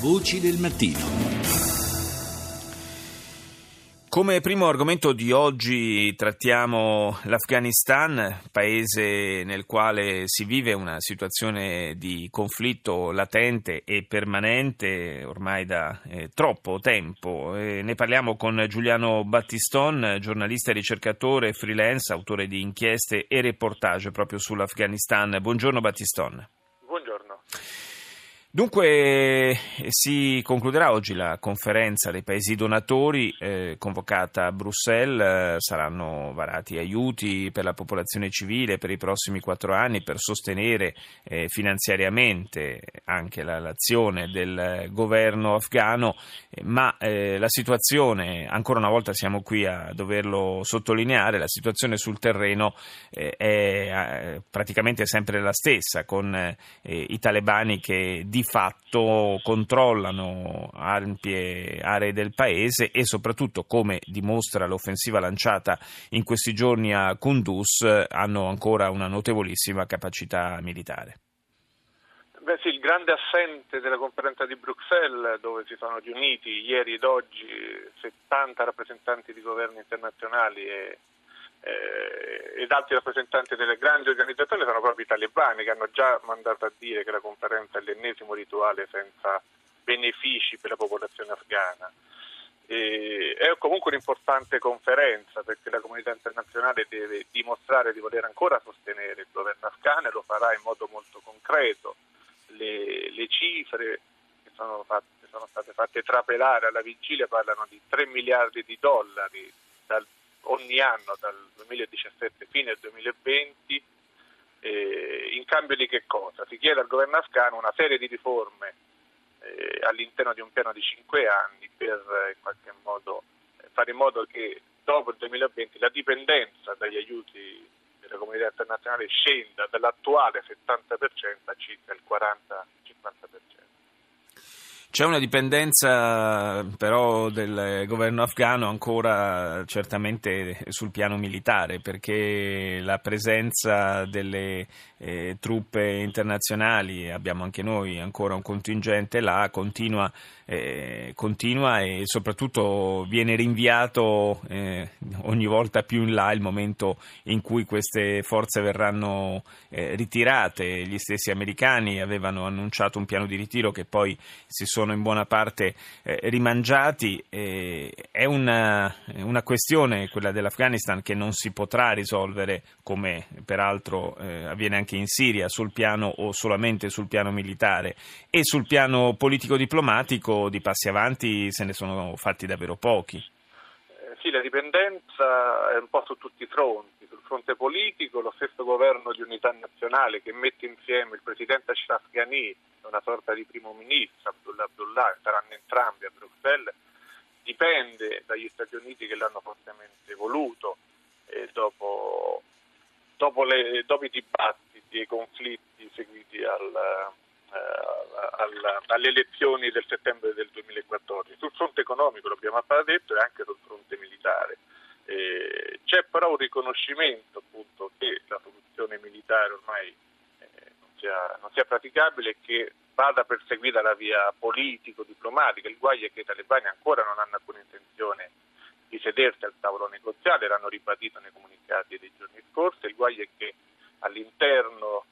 Voci del mattino. Come primo argomento di oggi trattiamo l'Afghanistan, paese nel quale si vive una situazione di conflitto latente e permanente ormai da eh, troppo tempo. E ne parliamo con Giuliano Battiston, giornalista e ricercatore freelance, autore di inchieste e reportage proprio sull'Afghanistan. Buongiorno Battiston. Dunque si concluderà oggi la conferenza dei paesi donatori eh, convocata a Bruxelles, eh, saranno varati aiuti per la popolazione civile per i prossimi quattro anni per sostenere eh, finanziariamente anche la, l'azione del governo afghano, eh, ma eh, la situazione, ancora una volta siamo qui a doverlo sottolineare, la situazione sul terreno eh, è praticamente sempre la stessa, con i talebani che di fatto controllano ampie aree del paese e soprattutto, come dimostra l'offensiva lanciata in questi giorni a Kunduz, hanno ancora una notevolissima capacità militare. Beh sì, il grande assente della conferenza di Bruxelles, dove si sono riuniti ieri ed oggi 70 rappresentanti di governi internazionali e eh, ed altri rappresentanti delle grandi organizzazioni sono proprio i talebani che hanno già mandato a dire che la conferenza è l'ennesimo rituale senza benefici per la popolazione afghana. E è comunque un'importante conferenza perché la comunità internazionale deve dimostrare di voler ancora sostenere il governo afghano e lo farà in modo molto concreto. Le, le cifre che sono, fatte, sono state fatte trapelare alla vigilia parlano di 3 miliardi di dollari dal ogni anno dal 2017 fino al 2020. Eh, in cambio di che cosa? Si chiede al governo afghano una serie di riforme eh, all'interno di un piano di cinque anni per eh, in qualche modo eh, fare in modo che dopo il 2020 la dipendenza dagli aiuti della comunità internazionale scenda dall'attuale 70% a circa il 40-50%. C'è una dipendenza però del governo afghano ancora certamente sul piano militare perché la presenza delle eh, truppe internazionali, abbiamo anche noi ancora un contingente là, continua, eh, continua e soprattutto viene rinviato eh, ogni volta più in là il momento in cui queste forze verranno eh, ritirate. Gli stessi americani avevano annunciato un piano di ritiro che poi si sono in buona parte eh, rimangiati. è una, una, questione, quella dell'Afghanistan, che non si potrà risolvere come peraltro eh, avviene anche in Siria sul piano o solamente sul piano militare e sul piano politico-diplomatico di passi avanti se ne sono fatti davvero pochi. Eh, sì, la dipendenza è un po' su tutti i fronti. Fronte politico, lo stesso governo di unità nazionale che mette insieme il presidente Ashraf Ghani una sorta di primo ministro, Abdullah Abdullah, saranno entrambi a Bruxelles, dipende dagli Stati Uniti che l'hanno fortemente voluto e dopo, dopo, le, dopo i dibattiti e i conflitti seguiti al, eh, al, alle elezioni del settembre del 2014. Sul fronte economico, l'abbiamo appena detto, e anche sul fronte militare. Eh, c'è però un riconoscimento appunto che la soluzione militare ormai sia, non sia praticabile e che vada perseguita la via politico-diplomatica. Il guaio è che i talebani ancora non hanno alcuna intenzione di sedersi al tavolo negoziale, l'hanno ribadito nei comunicati dei giorni scorsi. Il guaio è che all'interno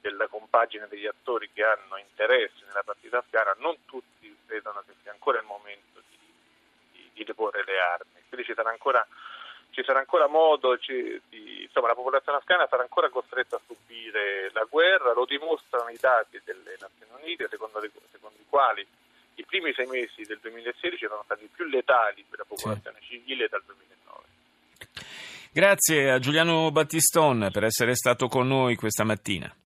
della compagine degli attori che hanno interesse nella partita afghana non tutti credono che sia ancora il momento di, di, di deporre le armi. Quindi ci sarà ancora ci sarà ancora modo, ci, di, insomma la popolazione afghana sarà ancora costretta a subire la guerra, lo dimostrano i dati delle Nazioni Unite secondo, le, secondo i quali i primi sei mesi del 2016 sono stati più letali per la popolazione sì. civile dal 2009. Grazie a Giuliano Battiston per essere stato con noi questa mattina.